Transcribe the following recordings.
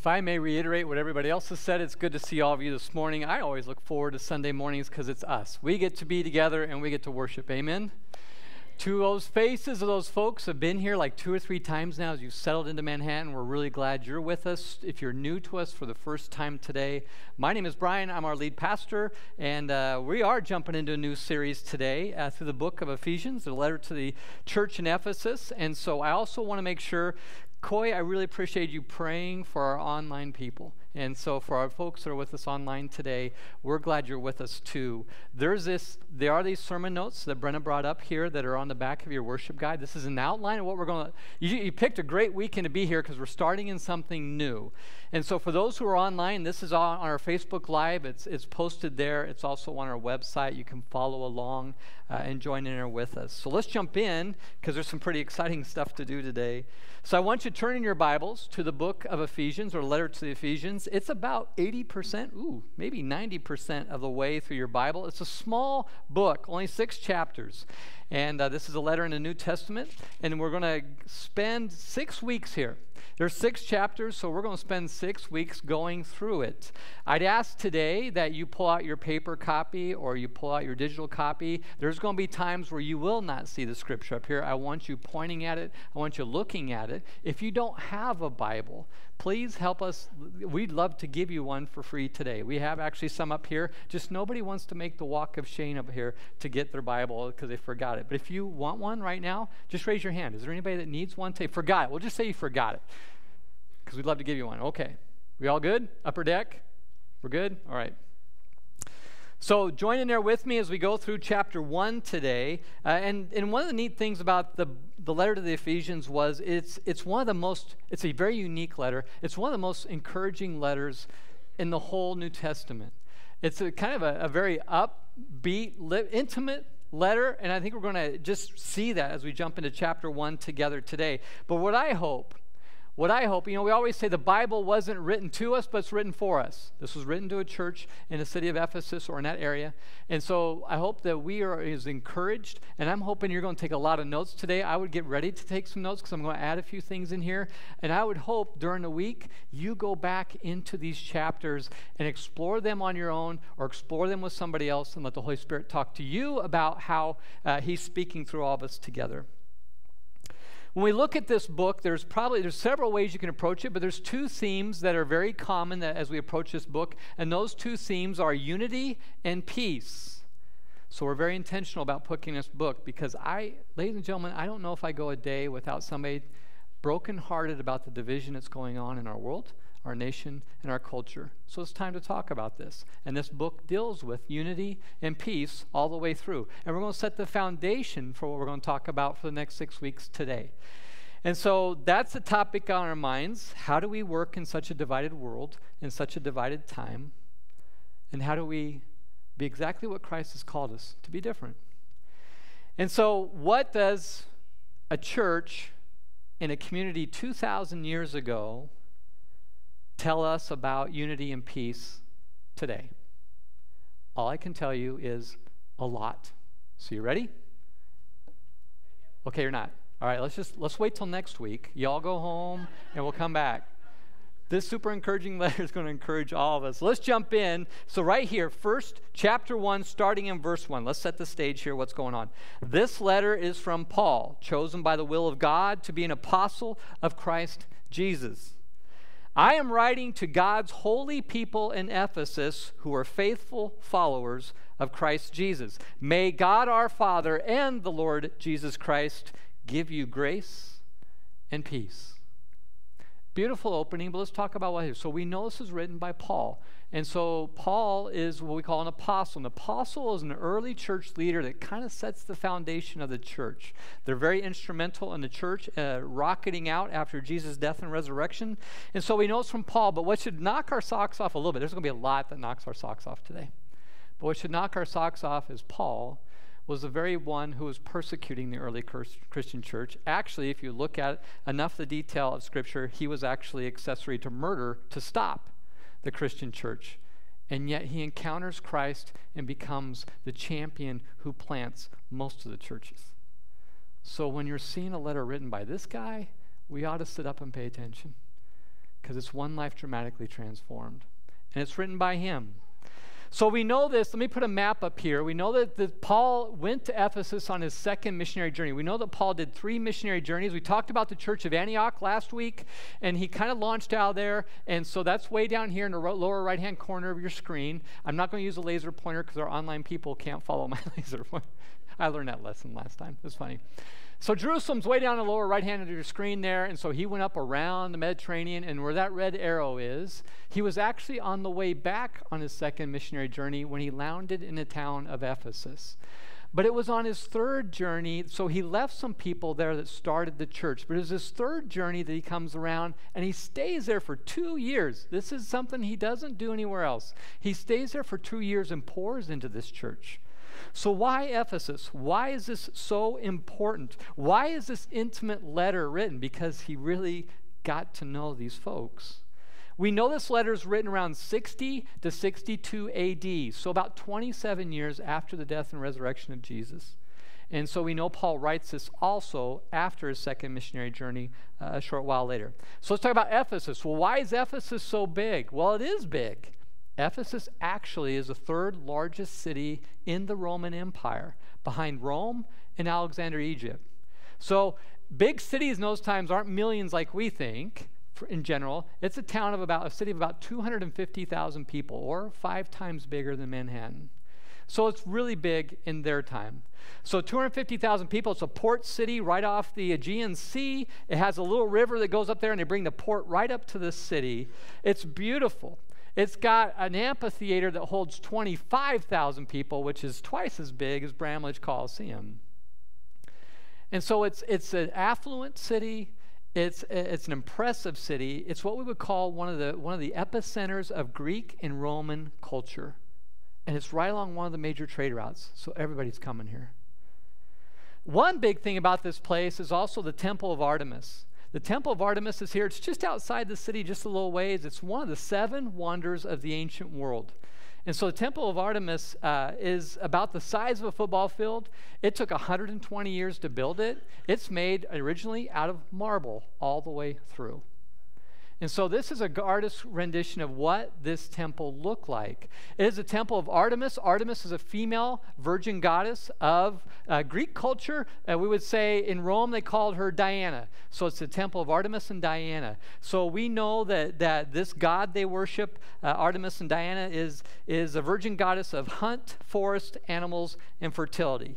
If I may reiterate what everybody else has said, it's good to see all of you this morning. I always look forward to Sunday mornings because it's us. We get to be together and we get to worship. Amen. To those faces of those folks have been here like two or three times now as you've settled into Manhattan. We're really glad you're with us. If you're new to us for the first time today, my name is Brian. I'm our lead pastor, and uh, we are jumping into a new series today uh, through the book of Ephesians, the letter to the church in Ephesus. And so I also want to make sure Coy, I really appreciate you praying for our online people. And so, for our folks that are with us online today, we're glad you're with us too. There's this, there are these sermon notes that Brenna brought up here that are on the back of your worship guide. This is an outline of what we're going to. You, you picked a great weekend to be here because we're starting in something new. And so, for those who are online, this is on, our Facebook Live. It's, it's posted there. It's also on our website. You can follow along uh, and join in there with us. So, let's jump in because there's some pretty exciting stuff to do today. So, I want you to turn in your Bibles to the book of Ephesians or letter to the Ephesians. It's about 80%, ooh, maybe 90% of the way through your Bible. It's a small book, only six chapters. And uh, this is a letter in the New Testament. And we're going to spend six weeks here. There's six chapters, so we're going to spend six weeks going through it. I'd ask today that you pull out your paper copy or you pull out your digital copy. There's going to be times where you will not see the scripture up here. I want you pointing at it, I want you looking at it. If you don't have a Bible, please help us. We'd love to give you one for free today. We have actually some up here. Just nobody wants to make the walk of shame up here to get their Bible because they forgot it. But if you want one right now, just raise your hand. Is there anybody that needs one? Say, forgot it. We'll just say you forgot it because we'd love to give you one. Okay. We all good? Upper deck? We're good? All right. So join in there with me as we go through chapter 1 today. Uh, and, and one of the neat things about the, the letter to the Ephesians was it's, it's one of the most, it's a very unique letter. It's one of the most encouraging letters in the whole New Testament. It's a kind of a, a very upbeat, li- intimate letter, and I think we're going to just see that as we jump into chapter 1 together today. But what I hope what I hope, you know, we always say the Bible wasn't written to us, but it's written for us. This was written to a church in the city of Ephesus or in that area. And so I hope that we are as encouraged, and I'm hoping you're going to take a lot of notes today. I would get ready to take some notes because I'm going to add a few things in here. And I would hope during the week you go back into these chapters and explore them on your own or explore them with somebody else and let the Holy Spirit talk to you about how uh, He's speaking through all of us together. When we look at this book, there's probably there's several ways you can approach it, but there's two themes that are very common that as we approach this book, and those two themes are unity and peace. So we're very intentional about picking this book because I, ladies and gentlemen, I don't know if I go a day without somebody brokenhearted about the division that's going on in our world our nation, and our culture. So it's time to talk about this. And this book deals with unity and peace all the way through. And we're going to set the foundation for what we're going to talk about for the next six weeks today. And so that's the topic on our minds. How do we work in such a divided world, in such a divided time? And how do we be exactly what Christ has called us to be different? And so, what does a church in a community 2,000 years ago tell us about unity and peace today? All I can tell you is a lot. So you ready? Okay, you're not. All right, let's just let's wait till next week. Y'all go home and we'll come back. This super encouraging letter is going to encourage all of us. Let's jump in. So, right here, first chapter 1, starting in verse 1. Let's set the stage here, what's going on. This letter is from Paul, chosen by the will of God to be an apostle of Christ Jesus. I am writing to God's holy people in Ephesus who are faithful followers of Christ Jesus. May God our Father and the Lord Jesus Christ give you grace and peace. Beautiful opening, but let's talk about what is. So we know this is written by Paul. And so Paul is what we call an apostle. An apostle is an early church leader that kind of sets the foundation of the church. They're very instrumental in the church, uh, rocketing out after Jesus' death and resurrection. And so we know it's from Paul, but what should knock our socks off a little bit, there's going to be a lot that knocks our socks off today. But what should knock our socks off is Paul was the very one who was persecuting the early Christian church. Actually, if you look at enough of the detail of Scripture, he was actually accessory to murder to stop the Christian church. And yet he encounters Christ and becomes the champion who plants most of the churches. So when you're seeing a letter written by this guy, we ought to sit up and pay attention. because it's one life dramatically transformed. And it's written by him. So we know this. Let me put a map up here. We know that, that Paul went to Ephesus on his second missionary journey. We know that Paul did three missionary journeys. We talked about the church of Antioch last week, and he kind of launched out there. And so that's way down here in the lower right hand corner of your screen. I'm not going to use a laser pointer because our online people can't follow my laser pointer. I learned that lesson last time. It was funny. So Jerusalem's way down the lower right hand of your screen there, and so he went up around the Mediterranean, and where that red arrow is, he was actually on the way back on his second missionary journey when he landed in the town of Ephesus. But it was on his third journey, so he left some people there that started the church. But it was his third journey that he comes around and he stays there for two years. This is something he doesn't do anywhere else. He stays there for two years and pours into this church. So, why Ephesus? Why is this so important? Why is this intimate letter written? Because he really got to know these folks. We know this letter is written around 60 to 62 AD, so about 27 years after the death and resurrection of Jesus. And so we know Paul writes this also after his second missionary journey uh, a short while later. So let's talk about Ephesus. Well, why is Ephesus so big? Well, it is big. Ephesus actually is the third largest city in the Roman Empire, behind Rome and Alexandria, Egypt. So, big cities in those times aren't millions like we think in general. It's a town of about, a city of about 250,000 people, or five times bigger than Manhattan. So, it's really big in their time. So 250,000 people. It's a port city right off the Aegean Sea. It has a little river that goes up there, and they bring the port right up to the city. It's beautiful. It's got an amphitheater that holds 25,000 people, which is twice as big as Bramlage Coliseum. And so it's, it's an affluent city. It's, it's an impressive city. It's what we would call one of, the, one of the epicenters of Greek and Roman culture. And it's right along one of the major trade routes. So everybody's coming here. One big thing about this place is also the Temple of Artemis. The Temple of Artemis is here. It's just outside the city, just a little ways. It's one of the seven wonders of the ancient world. And so the Temple of Artemis uh, is about the size of a football field. It took 120 years to build it. It's made originally out of marble all the way through. And so this is a artist's rendition of what this temple looked like. It is a temple of Artemis. Artemis is a female virgin goddess of uh, Greek culture. Uh, we would say in Rome they called her Diana. So it's the temple of Artemis and Diana. So we know that, that this god they worship, uh, Artemis and Diana, is, is a virgin goddess of hunt, forest, animals, and fertility.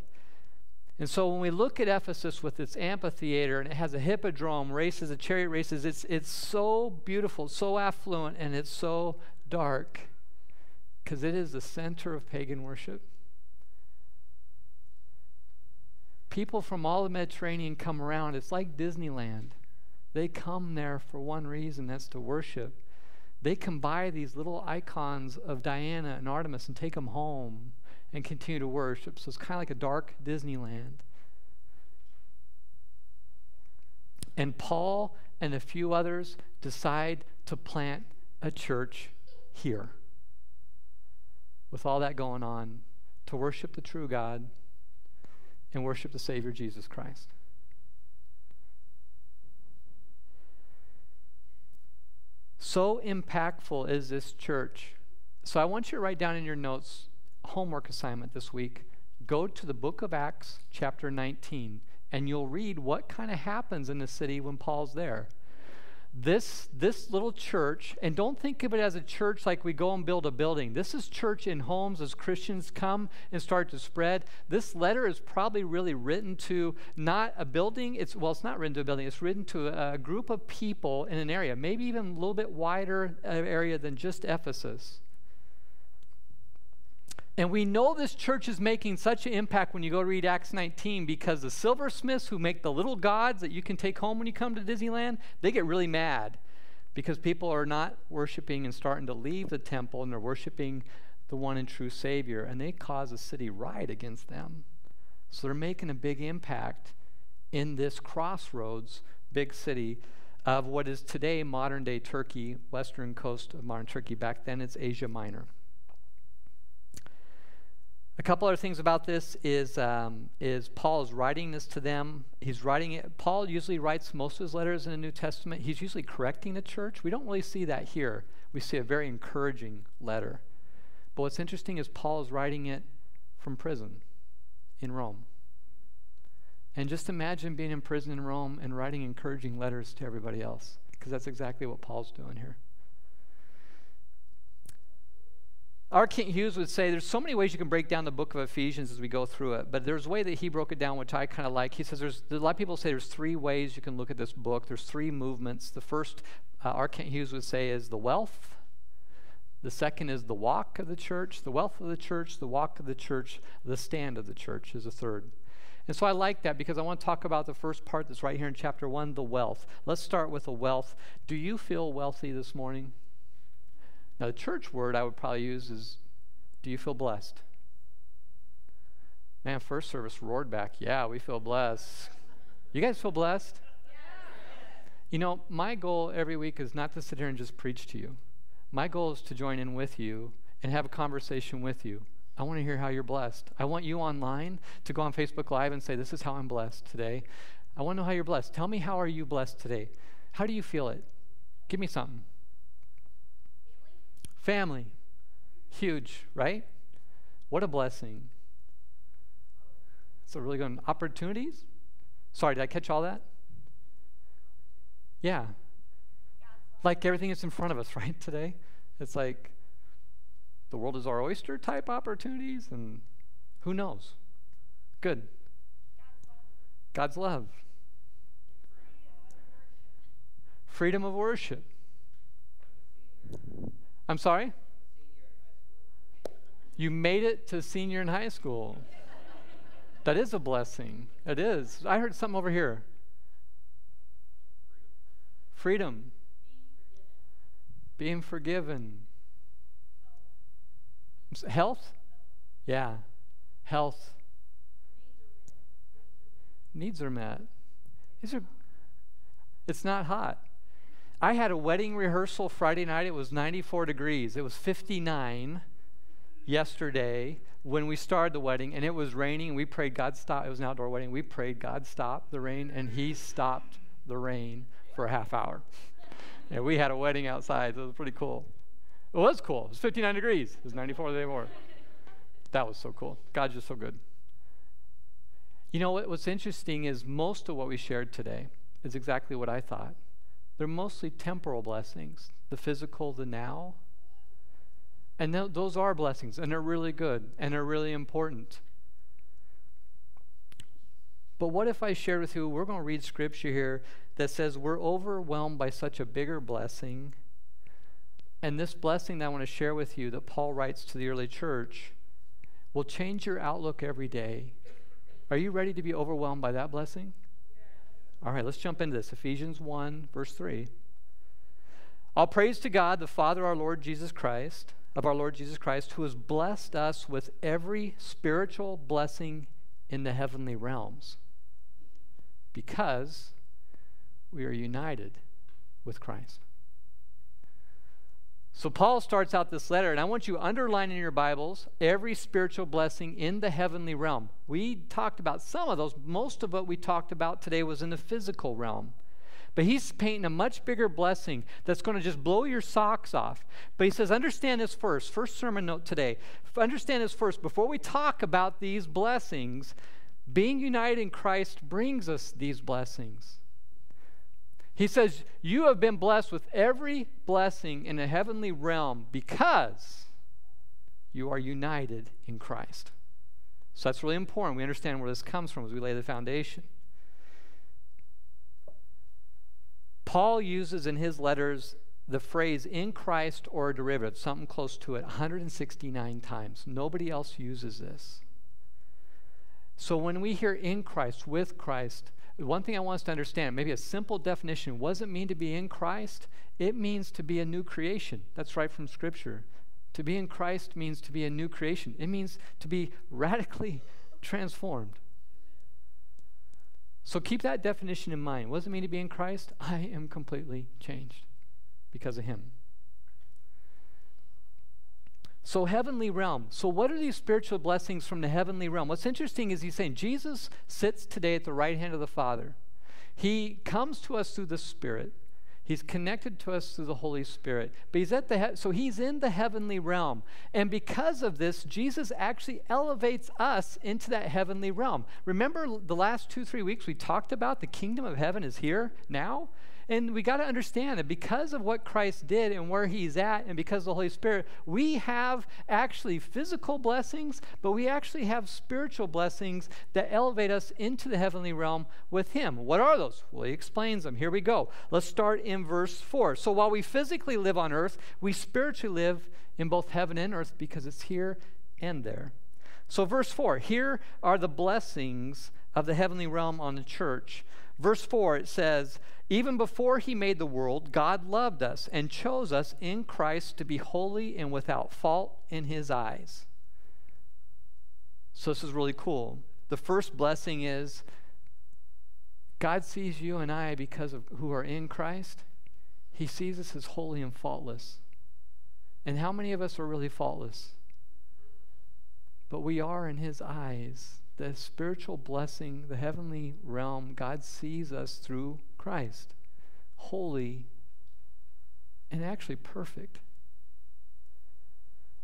And so when we look at Ephesus with its amphitheater and it has a hippodrome, races, a chariot races, it's, it's so beautiful, so affluent, and it's so dark because it is the center of pagan worship. People from all the Mediterranean come around. It's like Disneyland. They come there for one reason that's to worship. They can buy these little icons of Diana and Artemis and take them home and continue to worship. So it's kind of like a dark Disneyland. And Paul and a few others decide to plant a church here. With all that going on, to worship the true God and worship the Savior Jesus Christ. So impactful is this church. So I want you to write down in your notes homework assignment this week go to the book of Acts, chapter 19, and you'll read what kind of happens in the city when Paul's there. This, this little church, and don't think of it as a church like we go and build a building. This is church in homes as Christians come and start to spread. This letter is probably really written to not a building, it's well, it's not written to a building, it's written to a, group of people in an area, maybe even a little bit wider uh, area than just Ephesus. And we know this church is making such an impact when you go read Acts 19 because the silversmiths who make the little gods that you can take home when you come to Disneyland, they get really mad because people are not worshiping and starting to leave the temple and they're worshiping the one and true Savior. And they cause a city riot against them. So they're making a big impact in this crossroads, big city of what is today modern day Turkey, western coast of modern Turkey. Back then it's Asia Minor. A couple other things about this is um, is Paul is writing this to them. He's writing it. Paul usually writes most of his letters in the New Testament. He's usually correcting the church. We don't really see that here. We see a very encouraging letter. But what's interesting is Paul is writing it from prison in Rome. And just imagine being in prison in Rome and writing encouraging letters to everybody else, because that's exactly what Paul's doing here. R. Kent Hughes would say there's so many ways you can break down the book of Ephesians as we go through it, but there's a way that he broke it down, which I kind of like. He says there's a lot of people say there's three ways you can look at this book. There's three movements. The first, uh, R. Kent Hughes would say, is the wealth. The second is the walk of the church, the wealth of the church, the walk of the church, the stand of the church is a third. And so I like that because I want to talk about the first part that's right here in chapter one, the wealth. Let's start with the wealth. Do you feel wealthy this morning? Now, the church word I would probably use is Do you feel blessed? Man, first service roared back, Yeah, we feel blessed. You guys feel blessed? You know, my goal every week is not to sit here and just preach to you. My goal is to join in with you and have a conversation with you. I want to hear how you're blessed. I want you online to go on Facebook Live and say, This is how I'm blessed today. I want to know how you're blessed. Tell me, how are you blessed today? How do you feel it? Give me something. Family. Huge, right? What a blessing. So, really good opportunities. Sorry, did I catch all that? Yeah. Like everything that's in front of us, right, today? It's like the world is our oyster type opportunities, and who knows? Good. God's love. Freedom of worship. I'm sorry? You made it to senior in high school. That is a blessing. It is. I heard something over here. Freedom. Being forgiven. Health? Yeah. Health. Needs are met. These are it's not hot. I had a wedding rehearsal Friday night. It was 94 degrees. It was 59 yesterday when we started the wedding, and it was raining. We prayed God stop. It was an outdoor wedding. We prayed God stop the rain, and He stopped the rain for a half hour. And we had a wedding outside. So it was pretty cool. It was cool. It was 59 degrees. It was 94 the day before. That was so cool. God's just so good. You know what's interesting is most of what we shared today is exactly what I thought. They're mostly temporal blessings, the physical, the now. And th- those are blessings, and they're really good, and they're really important. But what if I shared with you, we're going to read scripture here that says we're overwhelmed by such a bigger blessing. And this blessing that I want to share with you that Paul writes to the early church will change your outlook every day. Are you ready to be overwhelmed by that blessing? All right, let's jump into this. Ephesians 1, verse 3. All praise to God, the Father, our Lord Jesus Christ, of our Lord Jesus Christ, who has blessed us with every spiritual blessing in the heavenly realms because we are united with Christ. So Paul starts out this letter, and I want you to underline in your Bibles every spiritual blessing in the heavenly realm. We talked about some of those. Most of what we talked about today was in the physical realm. But he's painting a much bigger blessing that's going to just blow your socks off. But he says, understand this first. First sermon note today. Understand this first. Before we talk about these blessings, being united in Christ brings us these blessings. He says, You have been blessed with every blessing in the heavenly realm because you are united in Christ. So that's really important. We understand where this comes from as we lay the foundation. Paul uses in his letters the phrase in Christ or a derivative, something close to it, 169 times. Nobody else uses this. So when we hear in Christ, with Christ, one thing I want us to understand, maybe a simple definition, what does it mean to be in Christ? It means to be a new creation. That's right from Scripture. To be in Christ means to be a new creation. It means to be radically transformed. So keep that definition in mind. What does it mean to be in Christ? I am completely changed because of Him. So, heavenly realm. So, what are these spiritual blessings from the heavenly realm? What's interesting is he's saying Jesus sits today at the right hand of the Father. He comes to us through the Spirit. He's connected to us through the Holy Spirit. But he's at the he- so he's in the heavenly realm. And because of this, Jesus actually elevates us into that heavenly realm. Remember the last 2-3 weeks we talked about the kingdom of heaven is here now? And we got to understand that because of what Christ did and where he's at, and because of the Holy Spirit, we have actually physical blessings, but we actually have spiritual blessings that elevate us into the heavenly realm with him. What are those? Well, he explains them. Here we go. Let's start in verse 4. So while we physically live on earth, we spiritually live in both heaven and earth because it's here and there. So, verse 4 here are the blessings of the heavenly realm on the church. Verse 4, it says, Even before he made the world, God loved us and chose us in Christ to be holy and without fault in his eyes. So, this is really cool. The first blessing is God sees you and I because of who are in Christ. He sees us as holy and faultless. And how many of us are really faultless? But we are in his eyes the spiritual blessing, the heavenly realm, God sees us through Christ, holy and actually perfect.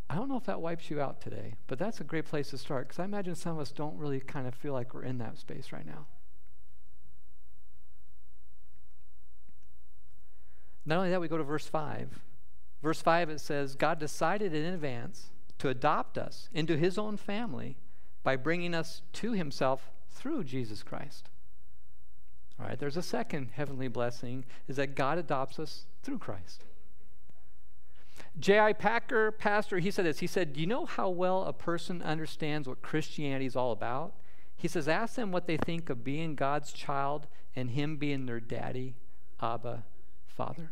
I don't know if that wipes you out today, but that's a great place to start because I imagine some of us don't really kind of feel like we're in that space right now. Not only that, we go to verse 5. Verse 5, it says, God decided in advance to adopt us into his own family by bringing us to himself through Jesus Christ. All right, there's a second heavenly blessing is that God adopts us through Christ. J.I. Packer, pastor, he said this. He said, Do you know how well a person understands what Christianity is all about? He says, Ask them what they think of being God's child and Him being their daddy, Abba, Father.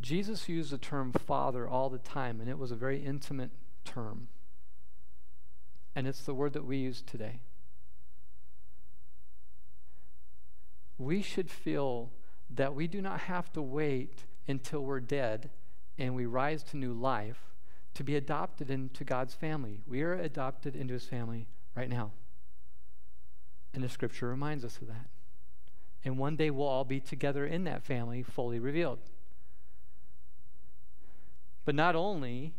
Jesus used the term father all the time, and it was a very intimate term. And it's the word that we use today. We should feel that we do not have to wait until we're dead and we rise to new life to be adopted into God's family. We are adopted into his family right now. And the scripture reminds us of that. And one day we'll all be together in that family, fully revealed. But not only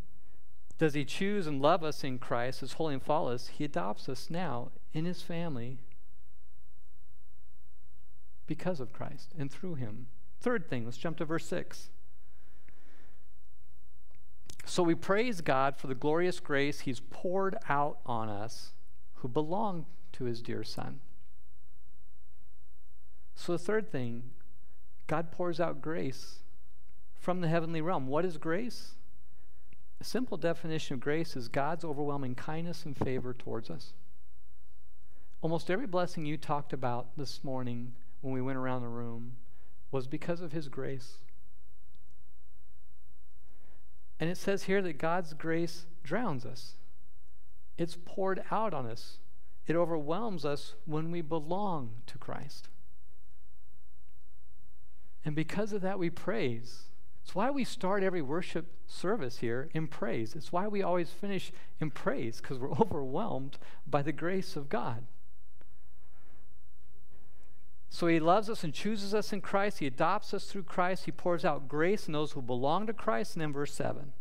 does he choose and love us in Christ as holy and flawless, he adopts us now in his family because of Christ and through him. Third thing, let's jump to verse 6. So we praise God for the glorious grace he's poured out on us who belong to his dear Son. So the third thing, God pours out grace from the heavenly realm. What is grace? A simple definition of grace is God's overwhelming kindness and favor towards us. Almost every blessing you talked about this morning when we went around the room was because of His grace. And it says here that God's grace drowns us, it's poured out on us, it overwhelms us when we belong to Christ. And because of that, we praise. It's why we start every worship service here in praise. It's why we always finish in praise, because we're overwhelmed by the grace of God. So he loves us and chooses us in Christ. He adopts us through Christ. He pours out grace in those who belong to Christ. And then verse 7.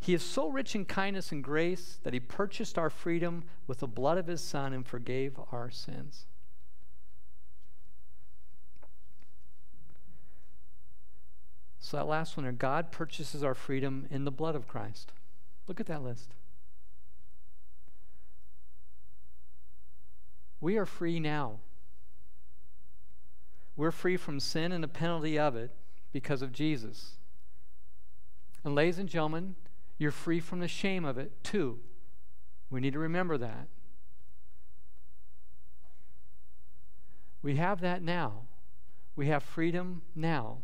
He is so rich in kindness and grace that he purchased our freedom with the blood of his Son and forgave our sins. So, that last one, there God purchases our freedom in the blood of Christ. Look at that list. We are free now. We're free from sin and the penalty of it because of Jesus. And, ladies and gentlemen, you're free from the shame of it too. We need to remember that. We have that now. We have freedom now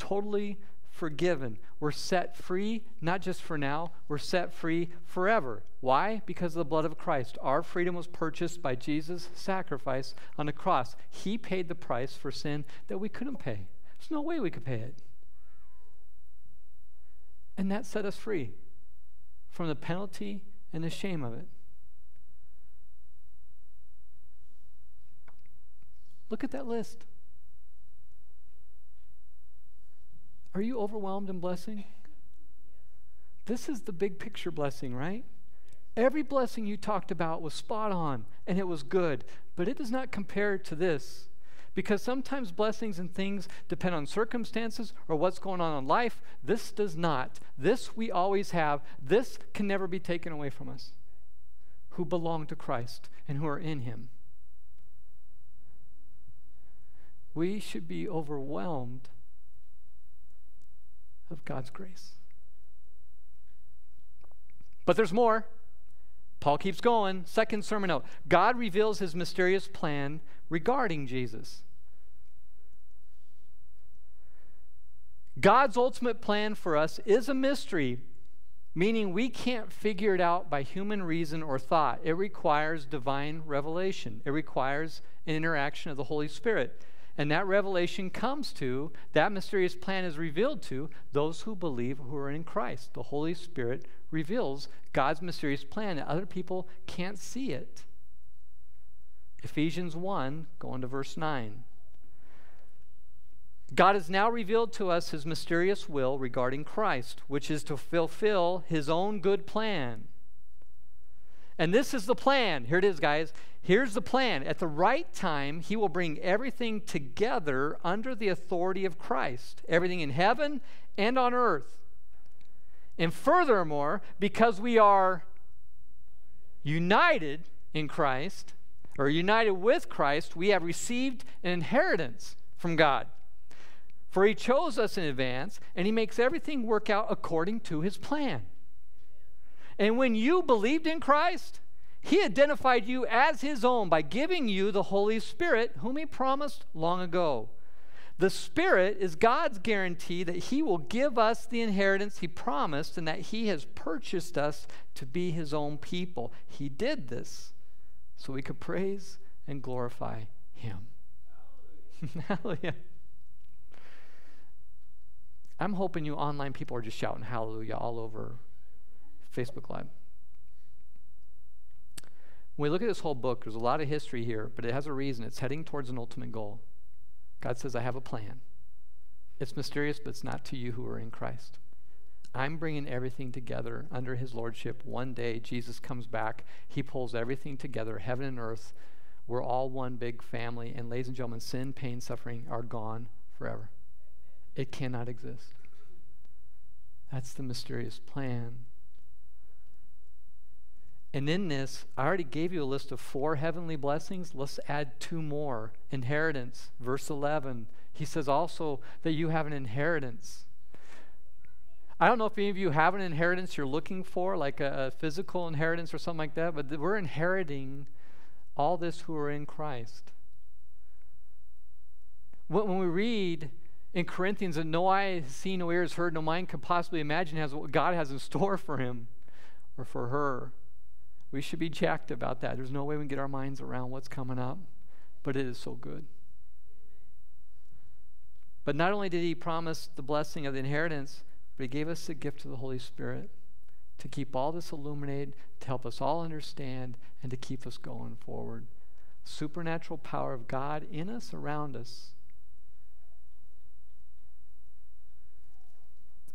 totally forgiven. We're set free, not just for now, we're set free forever. Why? Because of the blood of Christ. Our freedom was purchased by Jesus' sacrifice on the cross. He paid the price for sin that we couldn't pay. There's no way we could pay it. And that set us free from the penalty and the shame of it. Look at that list. Are you overwhelmed in blessing? This is the big picture blessing, right? Every blessing you talked about was spot on and it was good, but it does not compare to this. Because sometimes blessings and things depend on circumstances or what's going on in life. This does not. This we always have. This can never be taken away from us who belong to Christ and who are in Him. We should be overwhelmed of God's grace. But there's more. Paul keeps going. Second sermon note God reveals his mysterious plan regarding Jesus. God's ultimate plan for us is a mystery, meaning we can't figure it out by human reason or thought. It requires divine revelation, it requires an interaction of the Holy Spirit. And that revelation comes to, that mysterious plan is revealed to those who believe who are in Christ. The Holy Spirit reveals God's mysterious plan, and other people can't see it. Ephesians 1, going to verse 9. God has now revealed to us his mysterious will regarding Christ, which is to fulfill his own good plan. And this is the plan. Here it is, guys. Here's the plan. At the right time, he will bring everything together under the authority of Christ, everything in heaven and on earth. And furthermore, because we are united in Christ, or united with Christ, we have received an inheritance from God. For he chose us in advance, and he makes everything work out according to his plan. And when you believed in Christ, he identified you as his own by giving you the Holy Spirit, whom he promised long ago. The Spirit is God's guarantee that He will give us the inheritance He promised and that He has purchased us to be His own people. He did this so we could praise and glorify Him. Hallelujah. I'm hoping you online people are just shouting hallelujah all over Facebook Live. When we look at this whole book, there's a lot of history here, but it has a reason. It's heading towards an ultimate goal. God says, I have a plan. It's mysterious, but it's not to you who are in Christ. I'm bringing everything together under his lordship. One day, Jesus comes back. He pulls everything together, heaven and earth. We're all one big family. And, ladies and gentlemen, sin, pain, suffering are gone forever. It cannot exist. That's the mysterious plan. And in this, I already gave you a list of four heavenly blessings. Let's add two more. Inheritance, verse 11. He says also that you have an inheritance. I don't know if any of you have an inheritance you're looking for, like a, a physical inheritance or something like that, but we're inheriting all this who are in Christ. When, when we read in Corinthians that no eye has seen, no ear has heard, no mind could possibly imagine has what God has in store for him or for her. We should be jacked about that. There's no way we can get our minds around what's coming up, but it is so good. But not only did he promise the blessing of the inheritance, but he gave us the gift of the Holy Spirit to keep all this illuminated, to help us all understand, and to keep us going forward. Supernatural power of God in us, around us.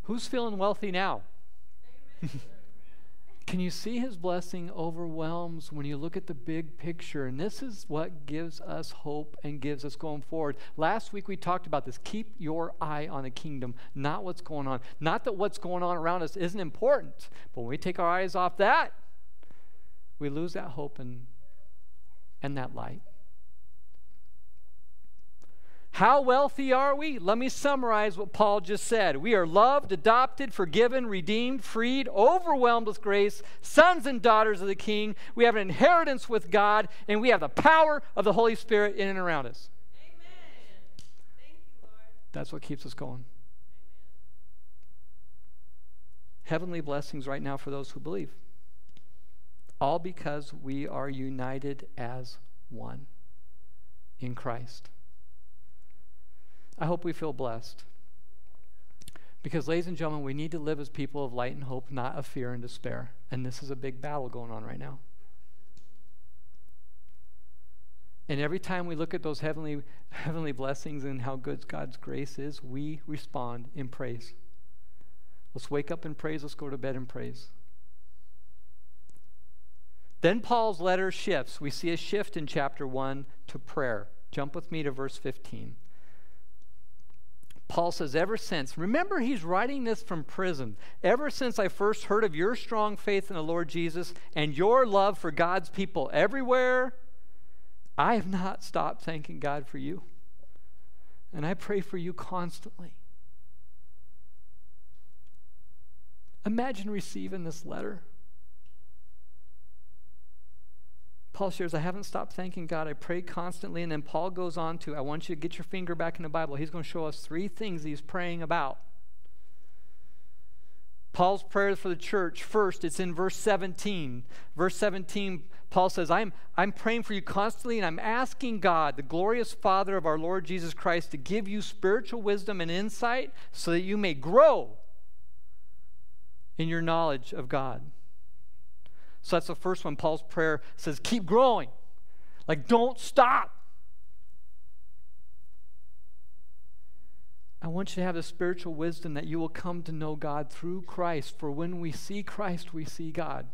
Who's feeling wealthy now? Can you see his blessing overwhelms when you look at the big picture? And this is what gives us hope and gives us going forward. Last week we talked about this. Keep your eye on the kingdom, not what's going on. Not that what's going on around us isn't important, but when we take our eyes off that, we lose that hope and, and that light. How wealthy are we? Let me summarize what Paul just said. We are loved, adopted, forgiven, redeemed, freed, overwhelmed with grace, sons and daughters of the King. We have an inheritance with God, and we have the power of the Holy Spirit in and around us. Amen. Thank you, Lord. That's what keeps us going. Heavenly blessings right now for those who believe. All because we are united as one in Christ. I hope we feel blessed. Because, ladies and gentlemen, we need to live as people of light and hope, not of fear and despair. And this is a big battle going on right now. And every time we look at those heavenly, heavenly blessings and how good God's grace is, we respond in praise. Let's wake up in praise. Let's go to bed in praise. Then Paul's letter shifts. We see a shift in chapter 1 to prayer. Jump with me to verse 15. Paul says, Ever since, remember he's writing this from prison. Ever since I first heard of your strong faith in the Lord Jesus and your love for God's people everywhere, I have not stopped thanking God for you. And I pray for you constantly. Imagine receiving this letter. Paul shares, I haven't stopped thanking God. I pray constantly. And then Paul goes on to, I want you to get your finger back in the Bible. He's going to show us three things he's praying about. Paul's prayers for the church, first, it's in verse 17. Verse 17, Paul says, I'm, I'm praying for you constantly, and I'm asking God, the glorious Father of our Lord Jesus Christ, to give you spiritual wisdom and insight so that you may grow in your knowledge of God. So that's the first one. Paul's prayer says, keep growing. Like, don't stop. I want you to have the spiritual wisdom that you will come to know God through Christ. For when we see Christ, we see God.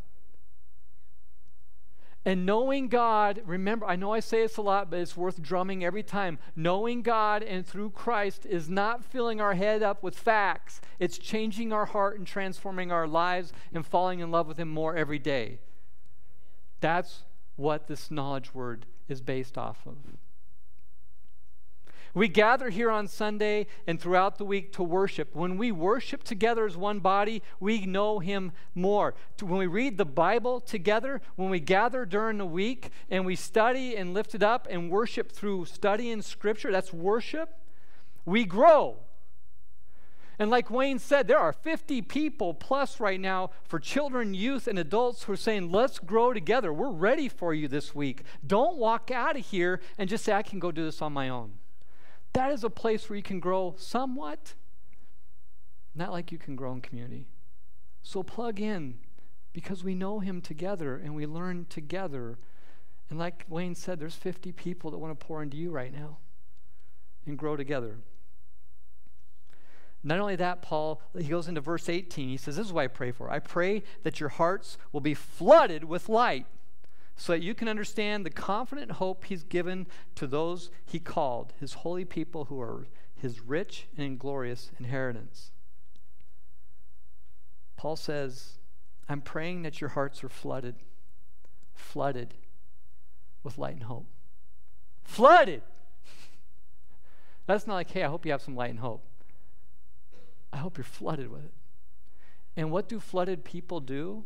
And knowing God, remember, I know I say this a lot, but it's worth drumming every time. Knowing God and through Christ is not filling our head up with facts, it's changing our heart and transforming our lives and falling in love with Him more every day. That's what this knowledge word is based off of. We gather here on Sunday and throughout the week to worship. When we worship together as one body, we know Him more. When we read the Bible together, when we gather during the week and we study and lift it up and worship through studying Scripture, that's worship, we grow. And like Wayne said, there are 50 people plus right now for children, youth, and adults who are saying, let's grow together. We're ready for you this week. Don't walk out of here and just say, I can go do this on my own. That is a place where you can grow somewhat, not like you can grow in community. So plug in because we know Him together and we learn together. And like Wayne said, there's 50 people that want to pour into you right now and grow together. Not only that, Paul, he goes into verse 18. He says, This is what I pray for. I pray that your hearts will be flooded with light so that you can understand the confident hope he's given to those he called, his holy people who are his rich and glorious inheritance. Paul says, I'm praying that your hearts are flooded, flooded with light and hope. Flooded! That's not like, hey, I hope you have some light and hope. I hope you're flooded with it. And what do flooded people do?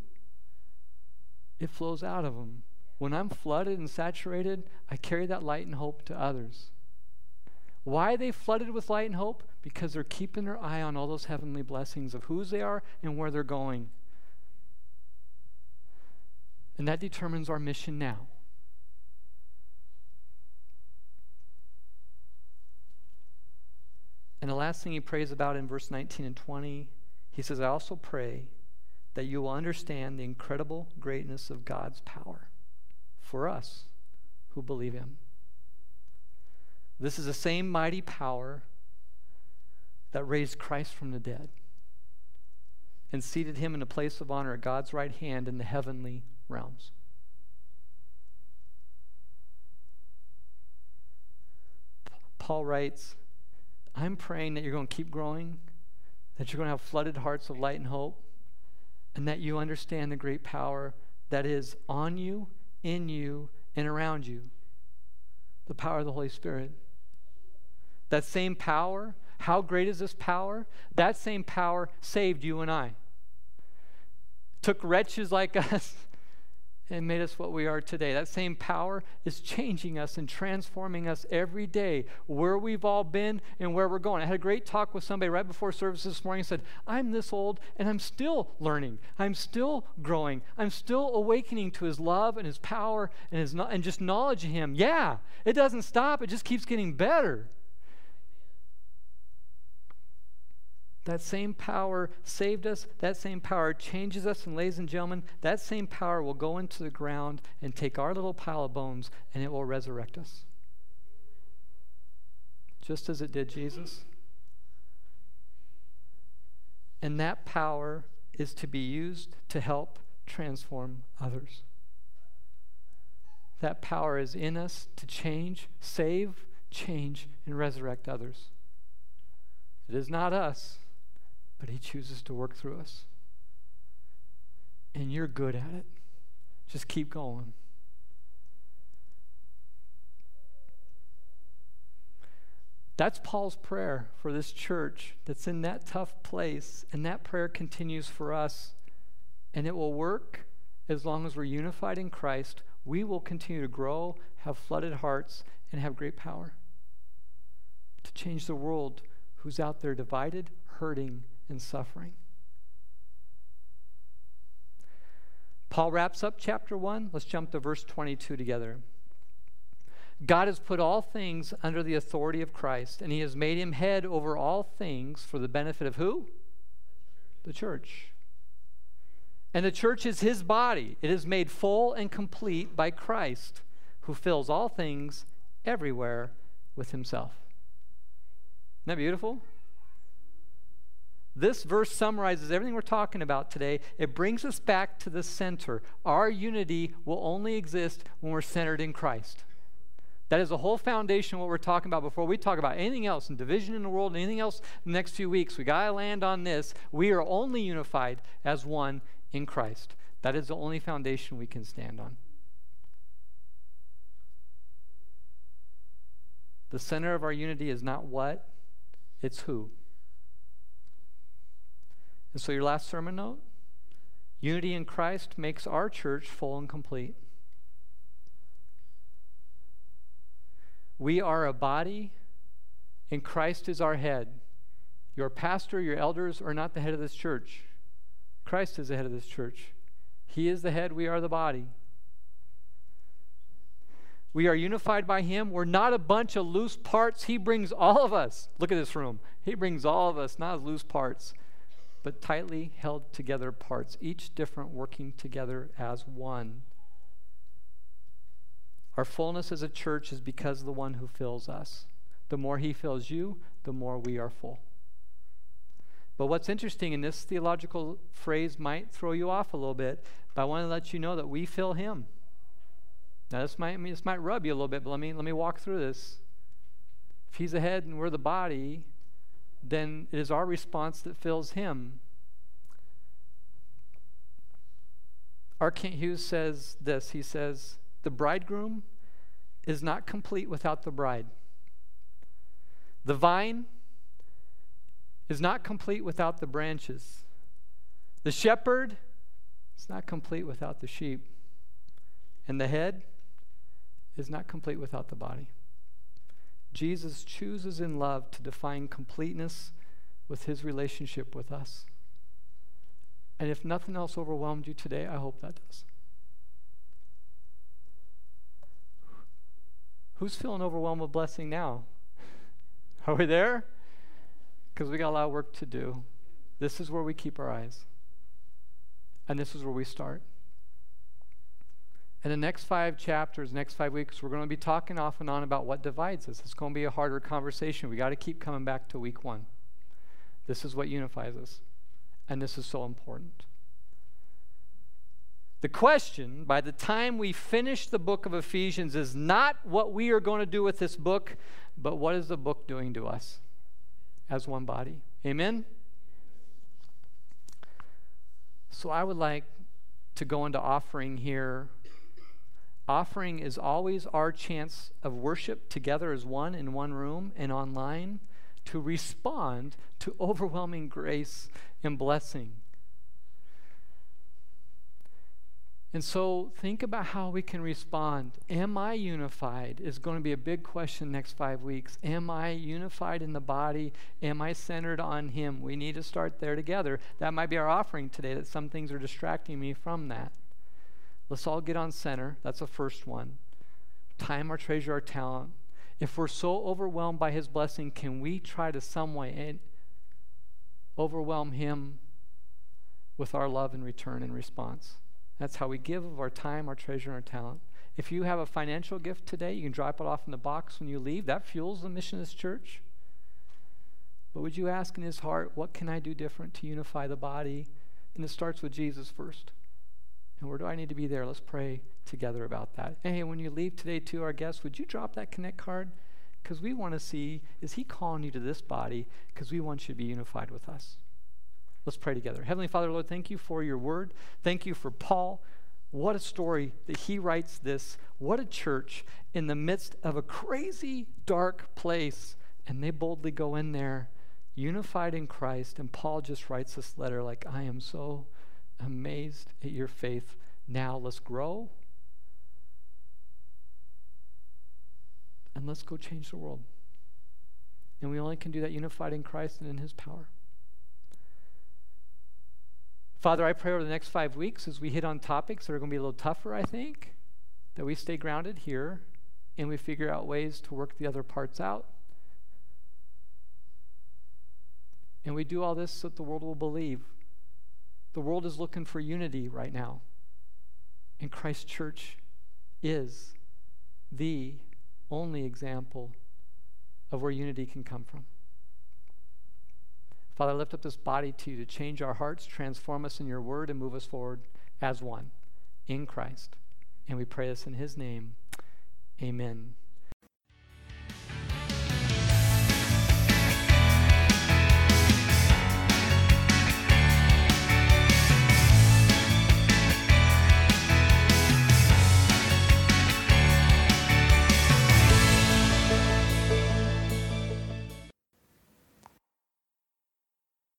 It flows out of them. When I'm flooded and saturated, I carry that light and hope to others. Why are they flooded with light and hope? Because they're keeping their eye on all those heavenly blessings of whose they are and where they're going. And that determines our mission now. And the last thing he prays about in verse 19 and 20, he says, I also pray that you will understand the incredible greatness of God's power for us who believe him. This is the same mighty power that raised Christ from the dead and seated him in a place of honor at God's right hand in the heavenly realms. Paul writes, I'm praying that you're going to keep growing, that you're going to have flooded hearts of light and hope, and that you understand the great power that is on you in you and around you. The power of the Holy Spirit. That same power, how great is this power? That same power saved you and I. Took wretches like us and made us what we are today. That same power is changing us and transforming us every day, where we've all been and where we're going. I had a great talk with somebody right before service this morning said, I'm this old and I'm still learning. I'm still growing. I'm still awakening to his love and his power and, his, and just knowledge of him. Yeah, it doesn't stop, it just keeps getting better. That same power saved us. That same power changes us. And, ladies and gentlemen, that same power will go into the ground and take our little pile of bones and it will resurrect us. Just as it did Jesus. And that power is to be used to help transform others. That power is in us to change, save, change, and resurrect others. It is not us, but He chooses to work through us. And you're good at it. Just keep going. That's Paul's prayer for this church that's in that tough place, and that prayer continues for us. And it will work as long as we're unified in Christ. We will continue to grow, have flooded hearts, and have great power to change the world who's out there divided, hurting, and suffering. Paul wraps up chapter 1. Let's jump to verse 22 together. God has put all things under the authority of Christ, and he has made him head over all things for the benefit of who? The church. And the church is his body. It is made full and complete by Christ, who fills all things everywhere with himself. Isn't that beautiful? This verse summarizes everything we're talking about today. It brings us back to the center. Our unity will only exist when we're centered in Christ. That is the whole foundation of what we're talking about before we talk about anything else and division in the world anything else the next few weeks. We got to land on this. We are only unified as one in Christ. That is the only foundation we can stand on. The center of our unity is not what, it's who. And so, your last sermon note unity in Christ makes our church full and complete. We are a body, and Christ is our head. Your pastor, your elders are not the head of this church. Christ is the head of this church. He is the head, we are the body. We are unified by Him. We're not a bunch of loose parts. He brings all of us. Look at this room. He brings all of us, not as loose parts, but tightly held together parts, each different working together as one. Our fullness as a church is because of the one who fills us. The more he fills you, the more we are full. But what's interesting, and this theological phrase might throw you off a little bit, but I want to let you know that we fill him. Now, this might, I mean, this might rub you a little bit, but let me, let me walk through this. If he's the head and we're the body, then it is our response that fills him. R. Kent Hughes says this He says, the bridegroom is not complete without the bride. The vine is not complete without the branches. The shepherd is not complete without the sheep. And the head is not complete without the body. Jesus chooses in love to define completeness with his relationship with us. And if nothing else overwhelmed you today, I hope that does. Who's feeling overwhelmed with blessing now? Are we there? Because we got a lot of work to do. This is where we keep our eyes. And this is where we start. In the next five chapters, next five weeks, we're going to be talking off and on about what divides us. It's going to be a harder conversation. We got to keep coming back to week one. This is what unifies us. And this is so important. The question, by the time we finish the book of Ephesians, is not what we are going to do with this book, but what is the book doing to us as one body? Amen? So I would like to go into offering here. Offering is always our chance of worship together as one in one room and online to respond to overwhelming grace and blessing. And so think about how we can respond. Am I unified? Is going to be a big question next five weeks. Am I unified in the body? Am I centered on Him? We need to start there together. That might be our offering today, that some things are distracting me from that. Let's all get on center. That's the first one. Time, our treasure, our talent. If we're so overwhelmed by His blessing, can we try to some way? And overwhelm Him with our love in return and response. That's how we give of our time, our treasure, and our talent. If you have a financial gift today, you can drop it off in the box when you leave. That fuels the mission of this church. But would you ask in his heart, what can I do different to unify the body? And it starts with Jesus first. And where do I need to be there? Let's pray together about that. Hey, when you leave today, to our guests, would you drop that connect card? Because we want to see, is he calling you to this body? Because we want you to be unified with us. Let's pray together. Heavenly Father, Lord, thank you for your word. Thank you for Paul. What a story that he writes this. What a church in the midst of a crazy, dark place. And they boldly go in there, unified in Christ. And Paul just writes this letter like, I am so amazed at your faith. Now let's grow. And let's go change the world. And we only can do that unified in Christ and in his power. Father, I pray over the next five weeks as we hit on topics that are going to be a little tougher, I think, that we stay grounded here and we figure out ways to work the other parts out. And we do all this so that the world will believe. The world is looking for unity right now. And Christ Church is the only example of where unity can come from. Father, I lift up this body to you to change our hearts, transform us in your word, and move us forward as one in Christ. And we pray this in his name. Amen.